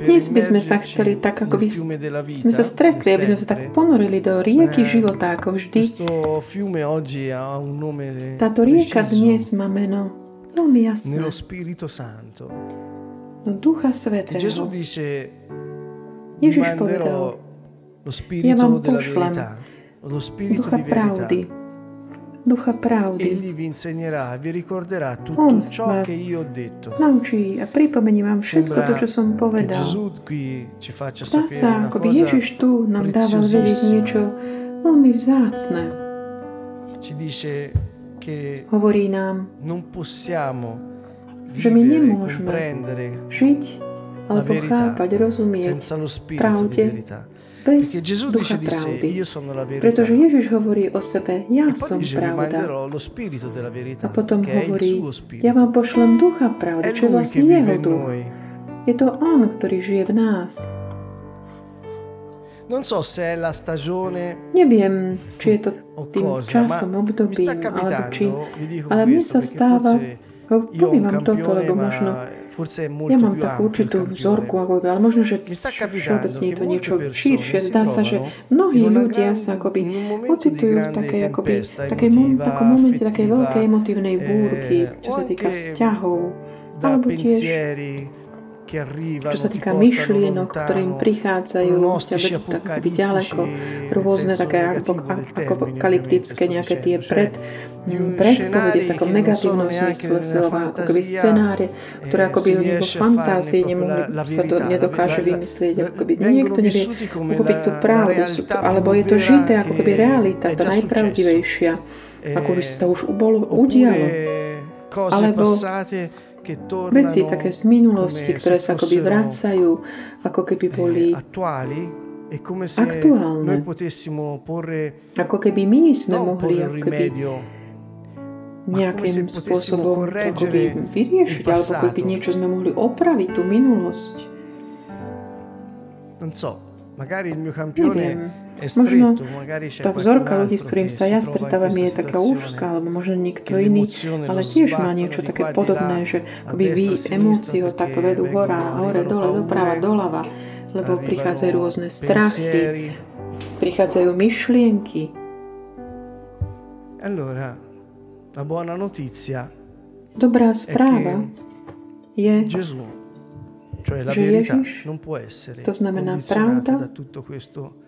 Dnes by sme sa chceli tak, ako by sme sa stretli, aby sme sa tak ponorili do rieky Eh, života, ako vždy. Questo fiume oggi ha un nome Táto rieka dnes má meno veľmi jasné. nello Spirito Santo. No Ducha Svetého. Gesù dice, vi Ježiš povedal, lo ja Spirito vám della pošlem verità, lo Spirito Ducha di verità. pravdy. Ducha pravdy. Egli vi insegnerà, vi ricorderà tutto On ciò che io ho detto. Naučí a pripomení vám všetko to, čo som povedal. Gesù qui ci faccia Zdá sapere sa, ako by Ježiš tu nám dával vedieť niečo veľmi vzácne. Ci dice che Hovorí nám non possiamo Že my vivere, nemôžeme žiť alebo chápať, rozumieť senza lo Spirito pravde. Bez ducha pravdy. Pretože Ježiš hovorí o sebe, ja E som pravda. A potom hovorí, ja vám pošlem ducha pravdy, čo je vlastne jeho duch. Je to On, ktorý žije v nás. Non so se è la stagione Neviem, či je to tým cosa, časom, obdobím, alebo či... Ale mne sa stáva, ho poviem vám toto, lebo možno ja mám takú určitú vzorku, ako ale možno, že všeobecne je to niečo širšie. Zdá sa, že trovano mnohí ľudia sa akoby ocitujú v takej, akoby, takej, takom momente takej veľkej emotívnej búrky, eh, čo o sa týka vzťahov, alebo tiež čo sa týka myšlienok, lontano, prichádzajú, vedú tak akoby ďaleko, rôzne také apokalyptické nejaké tie pred, predpovede v takom negatívnom zmysle slova, ako keby scenáre, ktoré eh, akoby si oni vo fantázii nemohli, sa to nedokáže vymyslieť, ako keby niekto nevie uchopiť tú pravdu, alebo je to žité ako keby realita, tá najpravdivejšia, ako by sa to už ubolo, Oppure udialo. Alebo Veci také z minulosti, ktoré sa akoby vracajú, ako keby boli, attuali è come se Attualne. noi potessimo porre ako keby my sme non mohli ako keby nejakým spôsobom akoby vyriešiť, alebo keby niečo sme mohli opraviť tú minulosť. non so Možno tá vzorka ľudí, s ktorým sa ja stretávam, je taká úzka, alebo možno niekto iný, ale tiež má niečo také e podobné, že akoby vy sinistra, emócie ho tak vedú hora, hore, dole, doprava, doľava, lebo prichádzajú rôzne strachy, prichádzajú myšlienky. allora la buona notizia Dobrá správa je, Že verità Ježiš, non può essere to znamená pravda,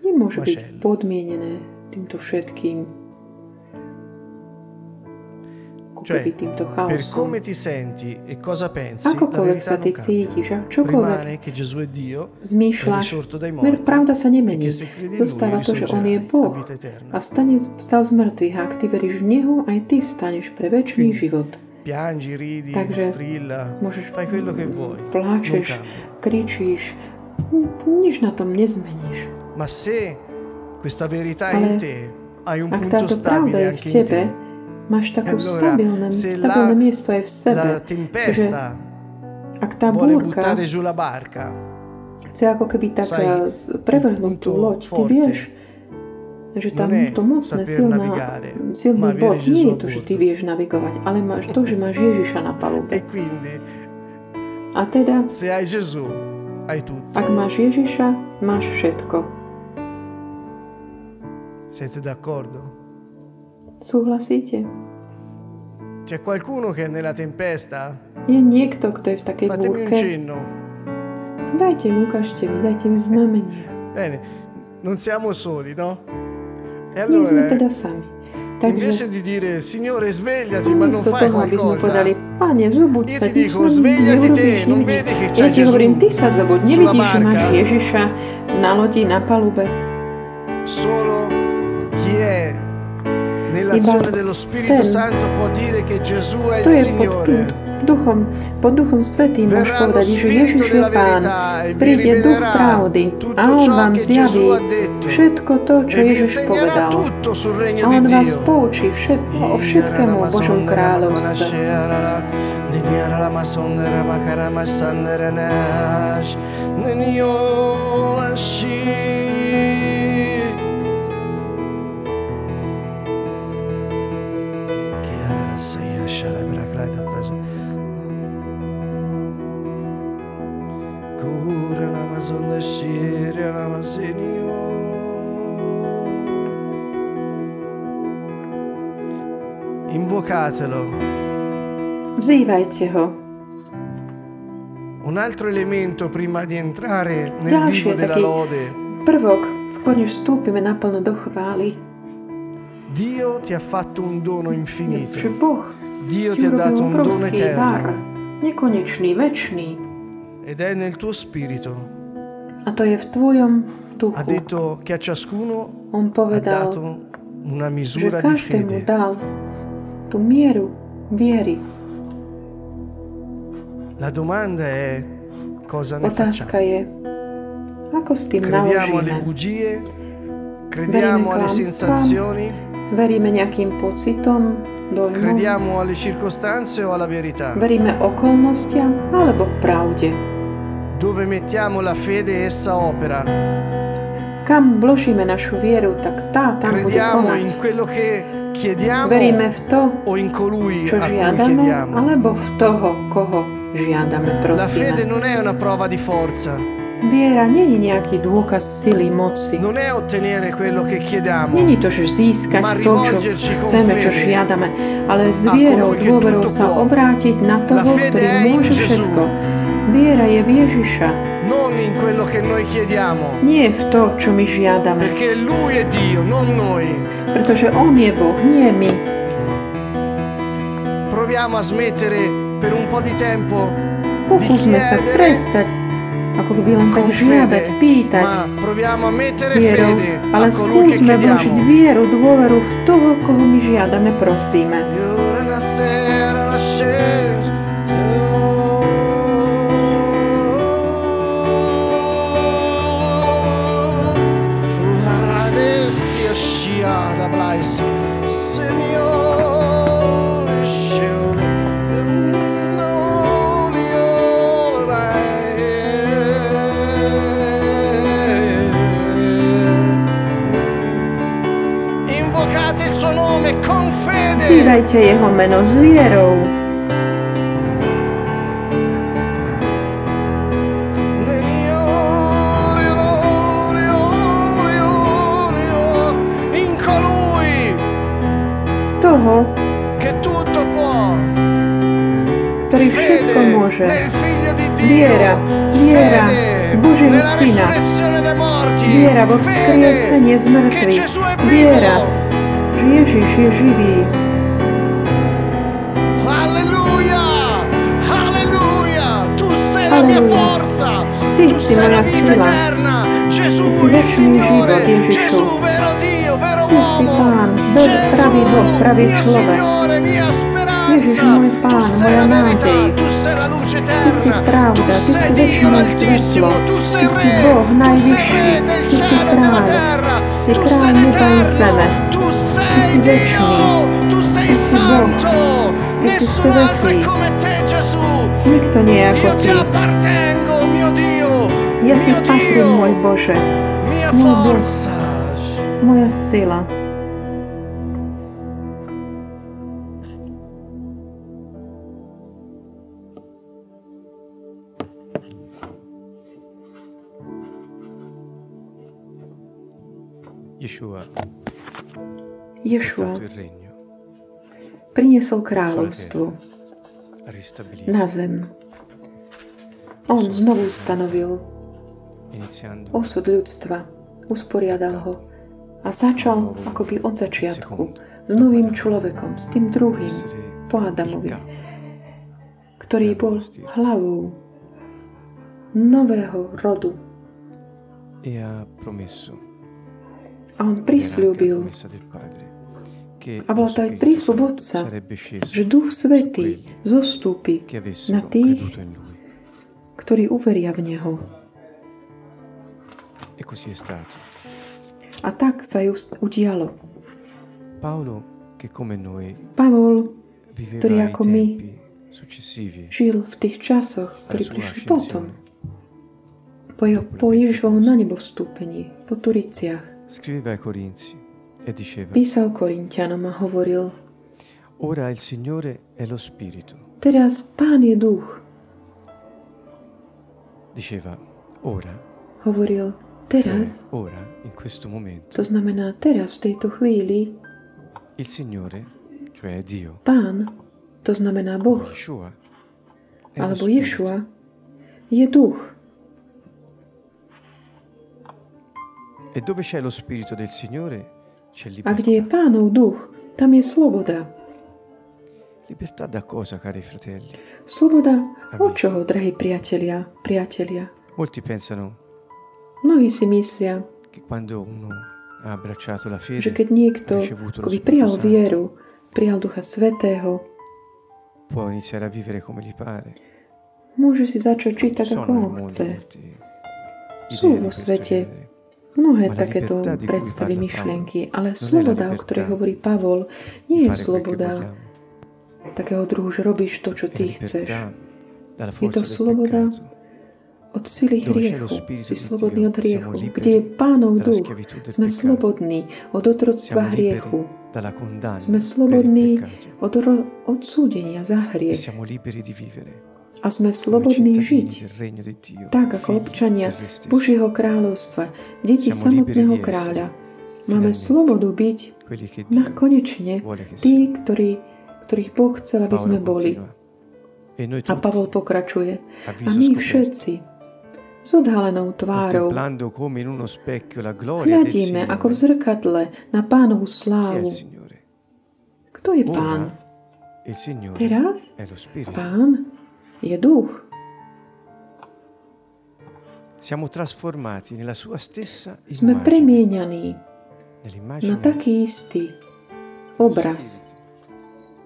nemôže byť podmienené týmto všetkým, Cioè, per come ti senti e cosa pensi Akokoľvek sa ty cítiš a čokoľvek rimane che Gesù è Dio è zmýšľaš, morti pravda sa e nemení. Zostáva to, že on je Boh. a stane, stal z mŕtvych. A ak ty veríš v Neho, aj ty vstaneš pre väčší život. Piangi, ridi, Takže strilla. môžeš fai quello che vuoi pláčeš, kričíš, nič na tom nezmeníš. ma se questa verità è Ale in te hai un punto stabile anche in tebe, te. máš takú allora, stabilné, stabilné la- miesto aj v sebe. la tempesta ak tá búrka barca chce ako keby tak eh, prevrhnúť tú loď, ty vieš, že tam to mocné, silná, silný bod nie je to, že ty vieš navigovať, ale máš to, že máš Ježiša na palube. A teda, ak máš Ježiša, máš všetko. siete d'accordo? Súhlasíte? c'è qualcuno che è nella tempesta? Je niekto, kto je v takej fatemi un búrke? cenno Dajte mi, ukážte mi, dajte mi znamenie. bene non siamo soli no? E allora sami. invece di dire Signore svegliati ma non fai qualcosa Io ti dico, svegliati te, non vedi che c'è ti hovorím, Gesù ty sa sulla nevidíš, že máš barca? Ježiša na lodi, na palube. Solo chi è nell'azione dello Spirito Santo può dire che Gesù è il Signore. Duchom, pod duchom svetým môžeš povedať, že Ježiš je Pán. Príde duch pravdy a On vám zjaví všetko to, čo Ježiš povedal. A On vás poučí všetko o všetkému o Božom kráľovstve. Neniara la sonda scire la masenio. Invocatelo. Vzývajte ho. Un altro elemento prima di entrare nel Ďalší vivo della lode. prvok, skôr než vstúpime naplno do chvály, Dio ti ha fatto un dono infinito. Dio ti ha dato un dono obrovský dar, eterno. nekonečný, večný. Ed è nel tuo spirito. A to je v tvojom Ha duchu. detto che a ciascuno On ha povedal, dato una misura di fede. dal tú mieru viery. La domanda è cosa ne Otázka facciamo? je, ako s tým Crediamo alle bugie? Crediamo alle sensazioni? Veríme nejakým pocitom, dojmom? Crediamo alle circostanze o alla verità? Veríme okolnostiam alebo pravde? Dove mettiamo la fede essa opera. Kam vložíme našu vieru, tak tá tam bude Crediamo konať. in quello che chiediamo Veríme v to, o in colui čo a cui žiadame, chiediamo. alebo v toho, koho žiadame, La fede prosíme. non è una prova di forza, Viera nie je nejaký dôkaz sily, moci. non è ottenere quello che chiediamo, Není to, že získať Ma to, čo rivolgerci con chceme, čo fede žiadame, ale s a vierou, colui che dôverou tutto sa può. obrátiť na La toho, fede ktorý è in môže Gesù. všetko. Viera je Ježiša, non in quello che noi chiediamo, nie v to, čo my žiadame. perché Lui è Dio, non noi. Pretože On je Boh, nie my. Proviamo a smettere per un po' di tempo Pokúsme sa prestať, ako keby len tak žiadať, pýtať ma proviamo a mettere vierou, fede ale skúsme vložiť vieru, dôveru v toho, koho my žiadame, prosíme. Meno s vierou. Toho, che tutto può. ktorý všetko môže. Viera, viera Božieho Syna. Viera vo vzkriesenie z mŕtvych. Viera, že Ježiš je živý. Mia Alleluia. forza! Ty tu si sei la moja vita sila. eterna! Gesù Ty si il večný Signore! život, Ježišu. Gesù vero Dio, vero Ty si uomo! Pán, ver- Gesù, pravý Boh, pravý mio človek. Signore, mia Ježiš, speranza! môj tu Pán, sei moja la verità, nádej. tu sei la luce Ty si eterna! pravda, tu Ty si sei Dio večné l'Altissimo! svetlo. Tu sei Ty si Re! Boh Tu sei najvyšší. Re del Ty si cielo e della kráľ. terra! Si Tu kráľ sei neba i l'Eterno! zeme. Tu si sei večný. Dio! Tu sei Ty si Boh. santo! Ty si Nessun altro è svätý. come te, Gesù! Nikto nie je ako Ty. Ja Ti patrím, môj! Bože, môj Boh. moja sila. Ješua regno, priniesol kráľovstvo na zem. On znovu stanovil osud ľudstva, usporiadal ho a začal akoby od začiatku s novým človekom, s tým druhým, po Adamovi, ktorý bol hlavou nového rodu. e A on prislúbil, a bol to aj prísľub Otca, že Duch Svetý zostúpi na tých, ktorí uveria v Neho. A tak sa just udialo. Pavol ktorý ako my žil v tých časoch, ktorí prišli potom, po, jeho, po Ježišovom na nebo vstúpení, po Turiciach. scriveva ai Corinzi e diceva Písal Korintianom a hovoril, ora il Signore è lo Spirito. Teraz Pán je duch. diceva ora. Hovoril Cioè, teraz, ora, in questo momento, to znamená teraz, v tejto chvíli, il Signore, cioè Dio, Pán, to znamená Boh, Yeshua, è lo alebo Spirito. Ješua, je duch. E dove c'è lo Spirito del Signore, A kde je. Pánov duch, tam je sloboda. Libertà da cosa, cari fratelli? Sloboda od čoho, drahí priatelia, priatelia? Molti pensano Mnohí si myslia, che quando uno ha abbracciato la že fede, keď niekto akoby prijal Santo, vieru, prijal Ducha Svetého, può iniziare a vivere come gli pare. môže si začať žiť tak, ako on chce. Sú vo svete. Mnohé takéto predstavy, myšlienky, ale sloboda, o ktorej hovorí Pavol, nie je sloboda takého druhu, že robíš to, čo ty chceš. Je to sloboda od sily hriechu. Si slobodný od hriechu. Kde je Pánov duch, sme slobodní od otroctva hriechu. Sme slobodní od odsúdenia za E hriech. A sme slobodní žiť tak ako občania. Božieho kráľovstva, deti samotného kráľa. Máme slobodu byť na konečne tí, ktorí, ktorých Boh chcel, aby sme boli. E A Pavol pokračuje. a my všetci s odhalenou tvárou hľadíme ako v zrkadle na pánovu slávu. Kto je pán? Teraz pán je duch. Siamo trasformati nella sua stessa Sme immagine, premienianí na nell'immagine taký istý obraz.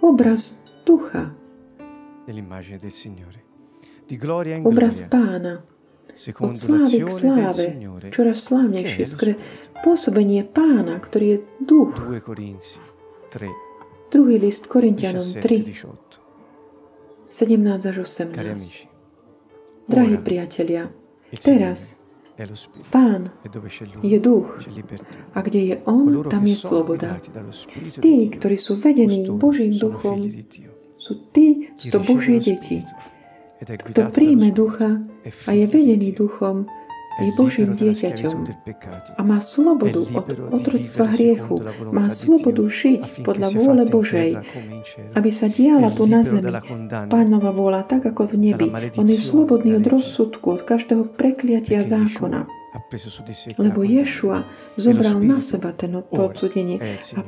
Obraz ducha. nell'immagine del Signore. Di gloria in Obraz gloria, pána. Od slávy k sláve. Čoraz slávnejšie. Skre pôsobenie pána, ktorý je duch. 2 Corinzi 3, Druhý list Korintianom 17 3, 18. 17 až Cari 18. amici, Drahí priatelia, teraz pán je duch. A kde je on, tam je sloboda. Tí, ktorí sú vedení Božím duchom, sú tí, to Božie lo deti. Kto príjme ducha a je vedený duchom, je Božím dieťaťom a má slobodu od otroctva hriechu, má slobodu žiť podľa vôle Božej, aby sa diala tu na zemi. Pánova vôľa, tak ako v nebi. On je slobodný od rozsudku, od každého prekliatia zákona. Lebo. Ješua zobral Spirito na seba ten odsudenie. A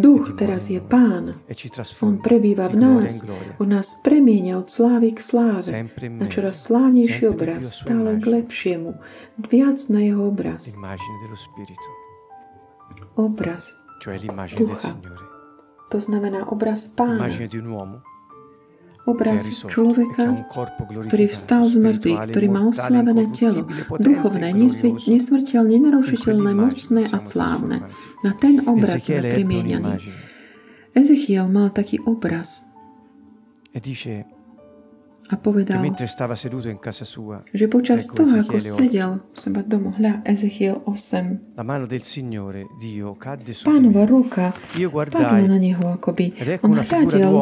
duch teraz je pán. On prebýva v nás. On nás premienia od slávy k sláve. Na čoraz slávnejší obraz, stále k lepšiemu. Viac na jeho obraz. Obraz. Ducha. To znamená obraz pána. Obraz človeka, ktorý vstal z mŕtvych, ktorý má oslavené telo, duchovné, nesmrteľné, nenarušiteľné, mocné a slávne. Na ten obraz sme un'immagine Ezechiel mal taký obraz a povedal, sua, že počas toho, ako sedel u seba doma, hľa, Ezechiel 8, la mano del Signore, Dio, cadde su di pánova ruka Io padla na neho akoby. On hľadel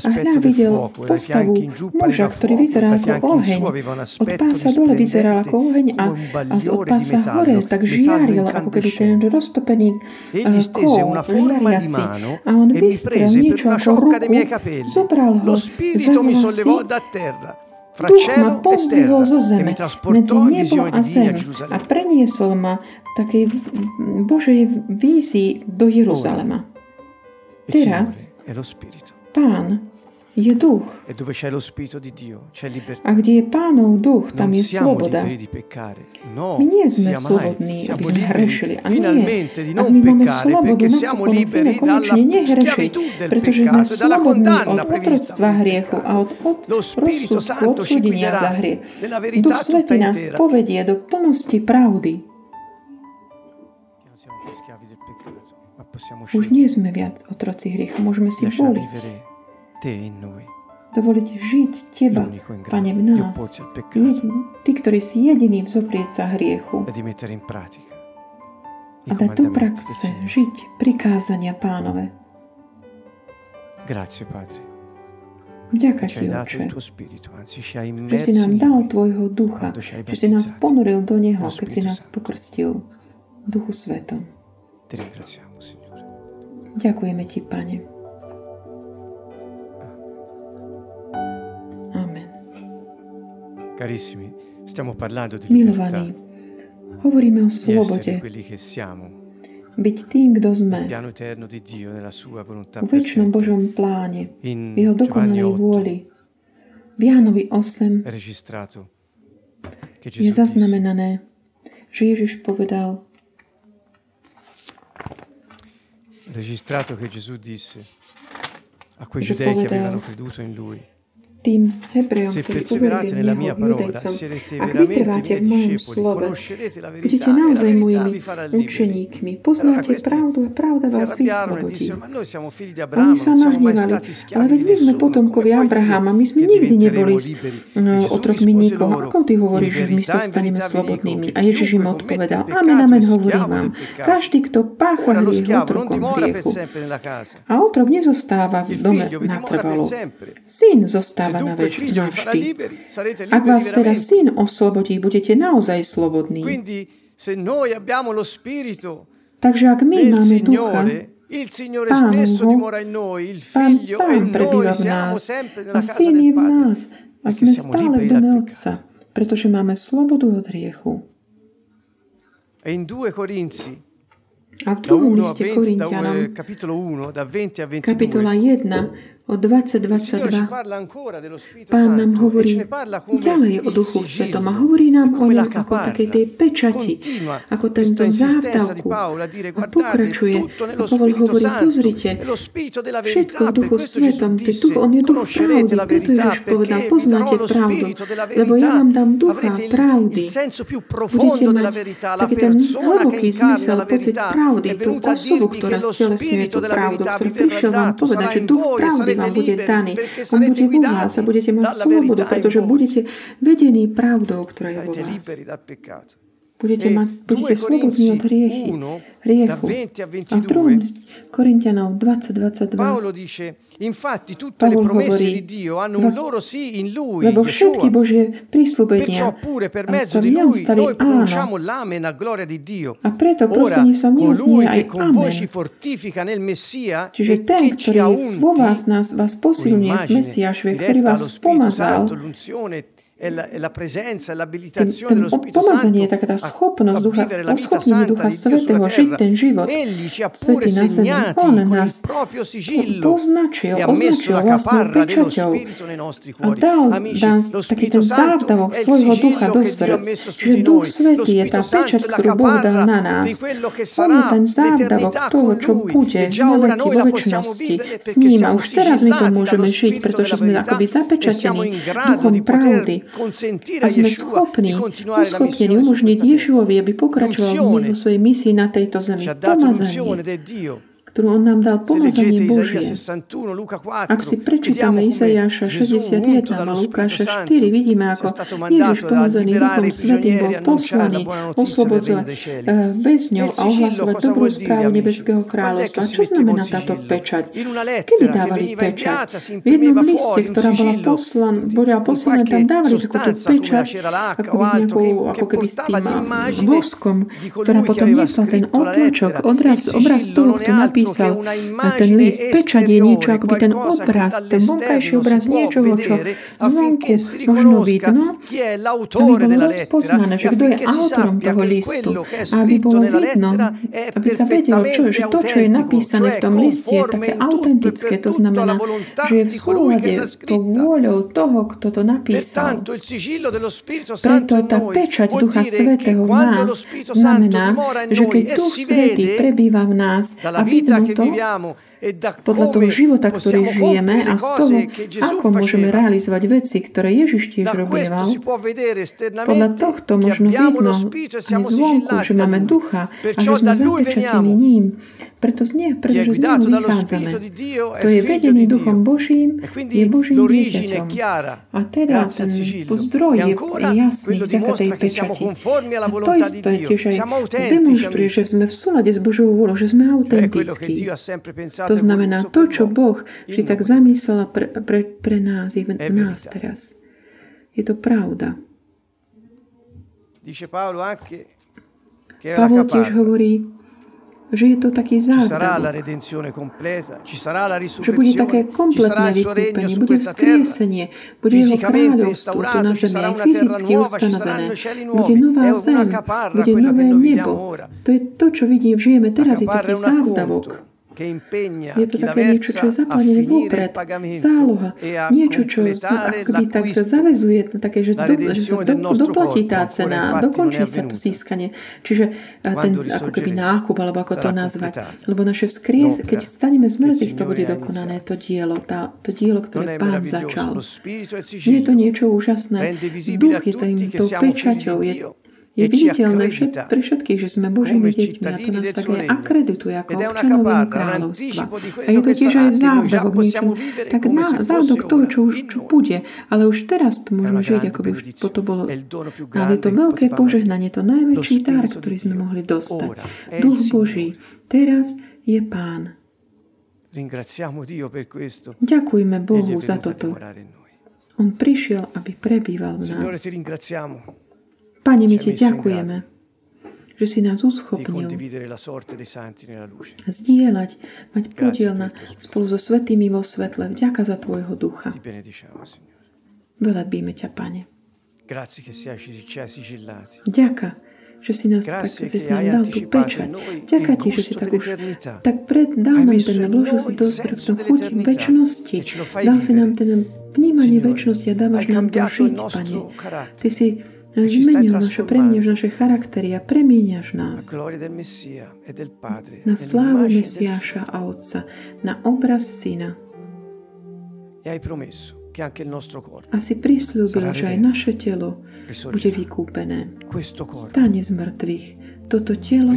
a hľa videl postavu muža, ktorý vyzeral ako oheň. Od pása dole vyzeral ako oheň a, a od pása hore tak žiaril, ako keby ten roztopený stese kov žiariaci. A on vystrel niečo ako ruku, zobral ho za spirito Duch ma e pozdvihol zo zeme medzi nebo a zem a preniesol ma takej Božej vízii do Jeruzalema. Teraz. Pán je duch E dove c'è lo spirito di Dio, c'è libertà. a kde je Pánov duch, tam Non je sloboda. di peccare. No, My nie sme slobodní, Siamo aby sme hrešili. A nie, finalmente di non peccare perché siamo napokon, liberi dalla schiavitù del sme peccato dalla condanna od prevista hriechu a od, od Lo Spirito Santo ci za guiderà hriech. nella Duch verità Svetý nás povedie do plnosti pravdy. Che non siamo più schiavi del peccato, ma Dovoliť žiť Teba, Pane, v nás. Jedin, ty, ktorý si jediný vzoprieť sa hriechu. A dať do praxe žiť prikázania Pánove. Grazie, Padre. Vďaka Ti, Otče, že si nám dal Tvojho ducha, že si nás ponoril do Neho, keď si nás pokrstil Duchu Svetom. Ďakujeme Ti, Pane. Carissimi, stiamo parlando di libertá, Milovaní, hovoríme o slobode, quelli che siamo, byť tým, kto sme, piano eterno di Dio, nella sua volontà vo väčšnom. Božom pláne, In v jeho dokonalej 8 vôli. V Jánovi 8 registrato. Che je Gesù disse, zaznamenané, že Ježiš povedal, registrato che Gesù disse a quei giudei che avevano creduto in lui, tým Hebrejom, ktorí uverili v Neho judejcom. Ak vytrváte v mojom slove, budete naozaj mojimi učeníkmi. Poznáte pravdu a pravda vás vyslobodí. Oni sa nahnevali, ale veď my sme potomkovi Abrahama, my sme nikdy neboli no, otrokmi nikoho. Ako ty hovoríš, že my sa staneme slobodnými? A Ježiš im odpovedal, amen, amen, hovorím vám. Každý, kto pácha hriech, otrokom hriechu. A otrok nezostáva v dome natrvalo. Syn zostáva práva na väčšinu navždy. Ak vás teda syn oslobodí, budete naozaj slobodní. Takže ak my máme ducha, Il Signore Pán stesso dimora in noi, il Figlio è in e noi, siamo sempre nella casa del Padre. A sme stále v dome Otca, pretože máme slobodu od hriechu. E in 2 Corinzi, a v druhom liste Korintianom, kapitola 1, o 2022 Pán nám hovorí ďalej o Duchu Svetom a hovorí nám o ňom ako takej tej pečati, ako tento závdavku. A pokračuje, a Pavol hovorí, pozrite, všetko v Duchu Svetom, ty duch, on je duch pravdy, preto Ježiš povedal, poznáte pravdu, lebo ja vám dám ducha pravdy. Budete mať taký ten hlboký zmysel, pocit pravdy, tú osobu, ktorá stelesňuje tú pravdu, ktorý prišiel vám povedať, že duch pravdy vám bude daný. On bude vo vás a budete mať slobodu, pretože budete vedení pravdou, ktorá je vo vás budete, eh, mať, budete slobodní od hriechy, hriechu. A v druhom Korintianov 20, 22 Paolo dice, infatti tutte Pavol hovorí, di Dio hanno un loro sì in Lui, lebo všetky Božie prísľubenia perciò pure per mezzo di a preto prosím sa v aj amen. fortifica nel Messia Čiže ten, ktorý vo vás nás vás posilňuje v Mesiašve, ktorý vás pomazal, è je taká tá schopnosť ducha, uschopnenie ducha svetého žiť ten život. Egli ci ha pure on nás proprio sigillo poznačil, e ha messo. A dal nás taký ten závdavok svojho ducha do srdc. Čiže duch svetý je tá pečať, ktorú Boh dal na nás. On je ten závdavok toho, čo bude na veky vo väčšnosti. S ním a už teraz my to môžeme žiť, pretože sme akoby zapečatení duchom pravdy, a sme schopní, umožniť Ježišovi, aby pokračoval vo svojej misii na tejto zemi. Pomazanie, ktorú on nám dal pomazanie Božie. Ak si prečítame Izajaša 61 a Lukáša 4, vidíme, ako Ježiš pomazaný Duchom Svetým bol poslaný oslobodzovať eh, väzňov a ohlasovať dobrú správu Nebeského kráľovstva. Čo znamená táto pečať? Kedy dávali pečať? V jednom liste, ktorá bola poslan, bola poslaná, tam dávali takúto pečať, ako by nejakou, ako keby s tým voskom, ktorá potom niesla ten oblačok, odraz, obraz toho, kto napísal mysel. A ten list pečať je niečo, akoby ten obraz, ten vonkajší obraz niečoho, čo zvonku možno vidno, aby bolo rozpoznané, že kto je autorom toho listu, aby bolo vidno, aby sa vedelo, čo, že to, čo je napísané v tom liste, je také autentické, to znamená, že je v súlade to tou vôľou toho, kto to napísal. Preto tá pečať Ducha Svetého v nás znamená, že keď Duch Svetý prebýva v nás a vidí società che viviamo podľa toho života, ktorý žijeme a z toho, ako môžeme realizovať veci, ktoré Ježiš tiež robieval. Podľa tohto možno vidno aj zvonku, že máme ducha a že sme zapečatení ním. Preto z nej, pretože z neho vychádzame. To je vedený duchom Božím, je Božím dieťaťom. A teda ten zdroj je jasný vďaka tej pečati. A to isté tiež aj demonstruje, že sme v súlade s Božou vôľou, že sme autentickí. To znamená, to, čo Boh vždy tak zamyslel pre, pre, pre nás, v nás teraz. Je to pravda. Pavol tiež hovorí, že je to taký závdavok. Že bude také kompletné vykúpenie, bude vzkriesenie, bude jeho kráľovstvo tu na zemi aj fyzicky ustanovené. Bude nová zem, bude nové nebo. To je to, čo vidím, žijeme teraz, je taký závdavok. Je to také niečo, čo je zaplanené vopred, záloha, niečo, čo akoby tak zavezuje, také, že, do, že sa do, doplatí tá cena, dokončí sa to získanie. Čiže ten ako keby nákup, alebo ako to nazvať. Lebo naše vzkries, keď staneme z mŕtvych, to bude dokonané, to dielo, tá, to dielo, ktoré Pán začal. Nie je to niečo úžasné. Duch je tým, tou pečaťou, je je viditeľné všet, pre všetkých, že sme Božími deťmi a to nás tak aj akredituje ako občanovým kráľovstva. A je to tiež aj závdavok niečo, tak na, závdok toho, čo už čo bude. Ale už teraz to môžeme žiť, ako by už to bolo. Ale je to veľké požehnanie, to najväčší dar, ktorý sme mohli dostať. Duch Boží teraz je Pán. Ďakujme Bohu za toto. On prišiel, aby prebýval v nás. Pane, my ti ďakujeme, že si nás uschopnil zdieľať, mať podiel na, spolu so svetými vo svetle. Vďaka za Tvojho ducha. Velebíme ťa, Pane. Ďaka, že si nás tak, že si nám dal tú pečať. Ďaká ti, že si tak už tak pred, dal nám ten, vložil si do srdca chuť väčšnosti. Dal si nám ten vnímanie väčšnosti a dávaš nám to žiť, Pane. Ty si Zmenil naše, premeniaš naše charaktery a premieniaš nás na slávu Mesiáša a Otca, na obraz Syna. A si prislúbil, že aj naše telo bude vykúpené. Stane z mŕtvych. Toto telo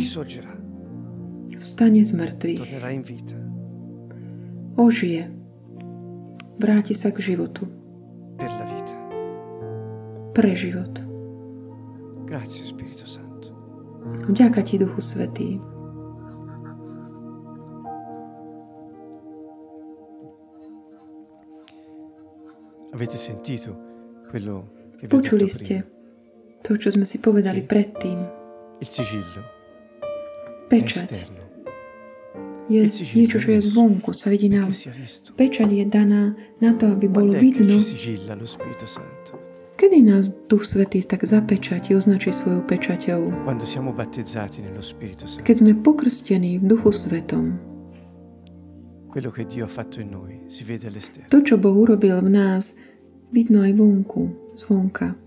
vstane z mŕtvych. Ožije. Vráti sa k životu. Pre život. Grazie Spirito Santo. Ti, Duchu Svetý. Avete sentito quello che Počuli ste to, čo sme si povedali sì. predtým. Il sigillo Pečať je niečo, čo je zvonku, sa vidí na Pečať je daná na to, aby bolo vidno, Kedy nás Duch Svetý tak zapečatí, označí svojou pečaťou? Keď sme pokrstení v Duchu Svetom. To, čo Boh urobil v nás, vidno aj vonku, zvonka.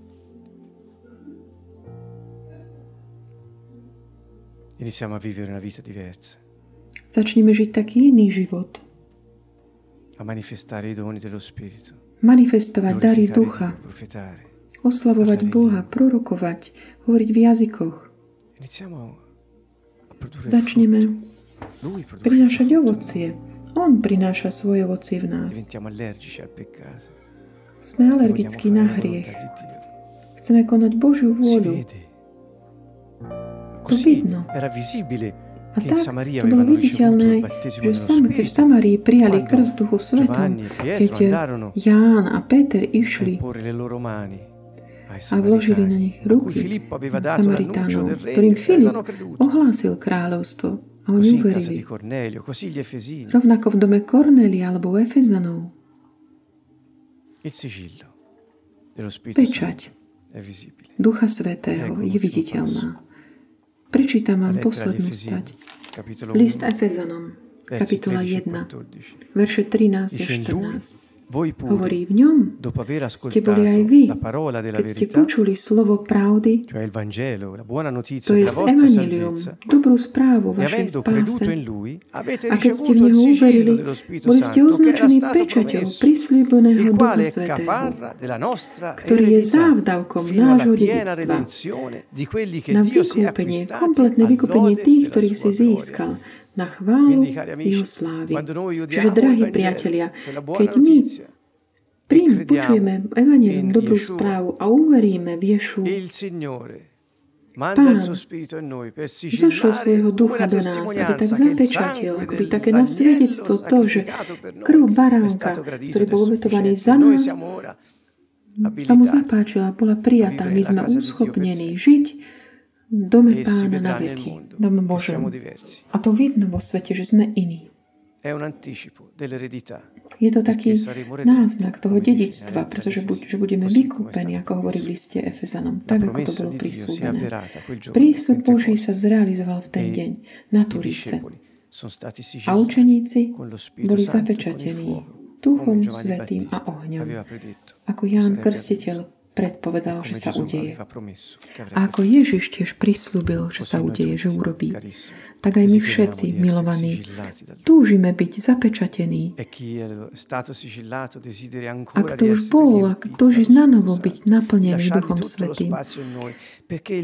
Iniziamo a vivere una vita diversa. Začneme žiť taký iný život. A manifestare i doni dello Spirito. Manifestovať dary ducha oslavovať Boha, prorokovať, hovoriť v jazykoch. Začneme prinášať ovocie. On prináša svoje ovocie v nás. Sme alergickí na hriech. Chceme konať Božiu vôľu. To vidno. A tak to bolo viditeľné, že sam, keď v Samarii prijali krst Duchu Svetom, keď Ján a Peter išli a vložili na nich ruky Samaritánov, ktorým Filip ohlásil kráľovstvo a oni uverili. Rovnako v dome Kornelia alebo Efezanov. Pečať Ducha Svetého je viditeľná. Prečítam vám poslednú stať. List Efezanom, kapitola 1, verše 13 a 14. Hovorí, v ňom ste boli aj vy, keď ste počuli slovo pravdy, to je evanilium, dobrú správu vašej spáse. A keď ste v neho uverili, boli ste označení pečaťou prislíbeného Ducha Svetého, ktorý je závdavkom nášho dedictva na vykúpenie, kompletné vykúpenie tých, ktorých si získal na chválu Jeho slávy. Čiže, drahí priatelia, keď my príjme, počujeme Evangelium, dobrú správu a uveríme v Ješu, Pán zošol svojho ducha do nás, aby tak zapečatil, ako by také na svedectvo to, že krv baránka, ktorý bol obetovaný za nás, sa mu zapáčila, bola prijatá. My sme uschopnení žiť dome pána na veky, dome Božom. A to vidno vo svete, že sme iní. Je to taký náznak toho dedictva, pretože buď, že budeme vykúpení, ako hovorí v liste Efezanom, tak ako to bolo prísľubené. Prístup Boží sa zrealizoval v ten deň na Turice. A učeníci boli zapečatení Duchom Svetým a ohňom, ako Ján Krstiteľ predpovedal, že sa udeje. A ako Ježiš tiež prislúbil, že sa udeje, že urobí, tak aj my všetci, milovaní, túžime byť zapečatení. A kto už bol a túži na novo byť naplnený Duchom Svetým,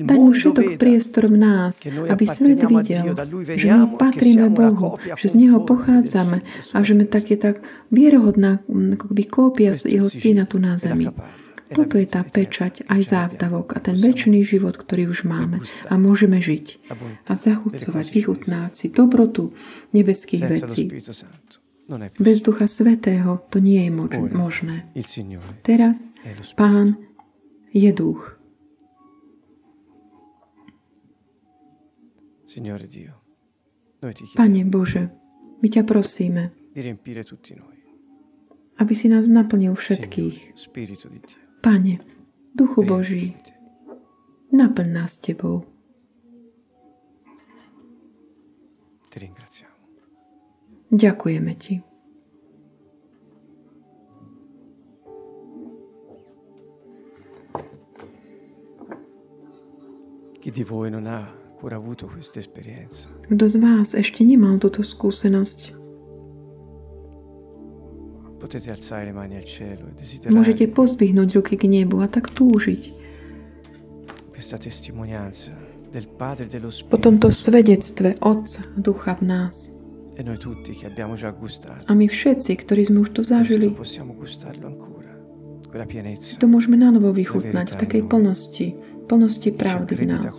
dať mu všetok priestor v nás, aby svet videl, že my patríme Bohu, že z Neho pochádzame a že sme také tak vierohodná kópia jeho syna tu na zemi. Toto je tá pečať, aj závdavok a ten väčší život, ktorý už máme a môžeme žiť a zachucovať, vychutnáť si dobrotu nebeských vecí. Bez Ducha Svetého to nie je možné. Teraz Pán je Duch. Pane Bože, my ťa prosíme, aby si nás naplnil všetkých. Pane, Duchu Boží, naplň nás Tebou. Ďakujeme Ti. Kto z vás ešte nemal túto skúsenosť? Môžete pozdvihnúť ruky k nebu a tak túžiť. Po tomto svedectve Otca, Ducha v nás. E a my všetci, ktorí sme už to zažili, to môžeme na novo vychutnať v takej plnosti, plnosti pravdy v nás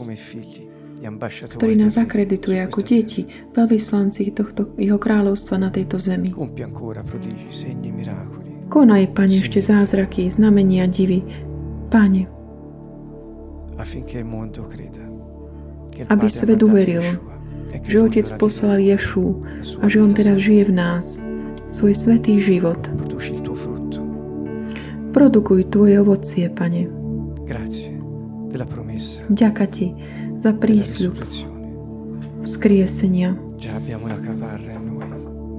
ktorý nás akredituje ako deti, veľvyslanci tohto jeho kráľovstva na tejto zemi. Konaj, Pane, ešte zázraky, znamenia, divy. Pane, aby svet uveril, že Otec poslal Ješu a že On teraz žije v nás, svoj svetý život. Produkuj Tvoje ovocie, Pane. Ďaká Ti za prísľub vzkriesenia.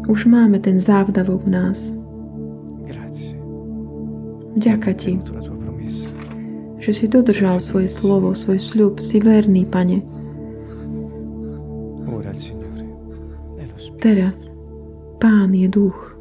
Už máme ten závdavok v nás. Ďaká Ti, že si dodržal svoje slovo, svoj sľub, si verný, Pane. Teraz Pán je duch.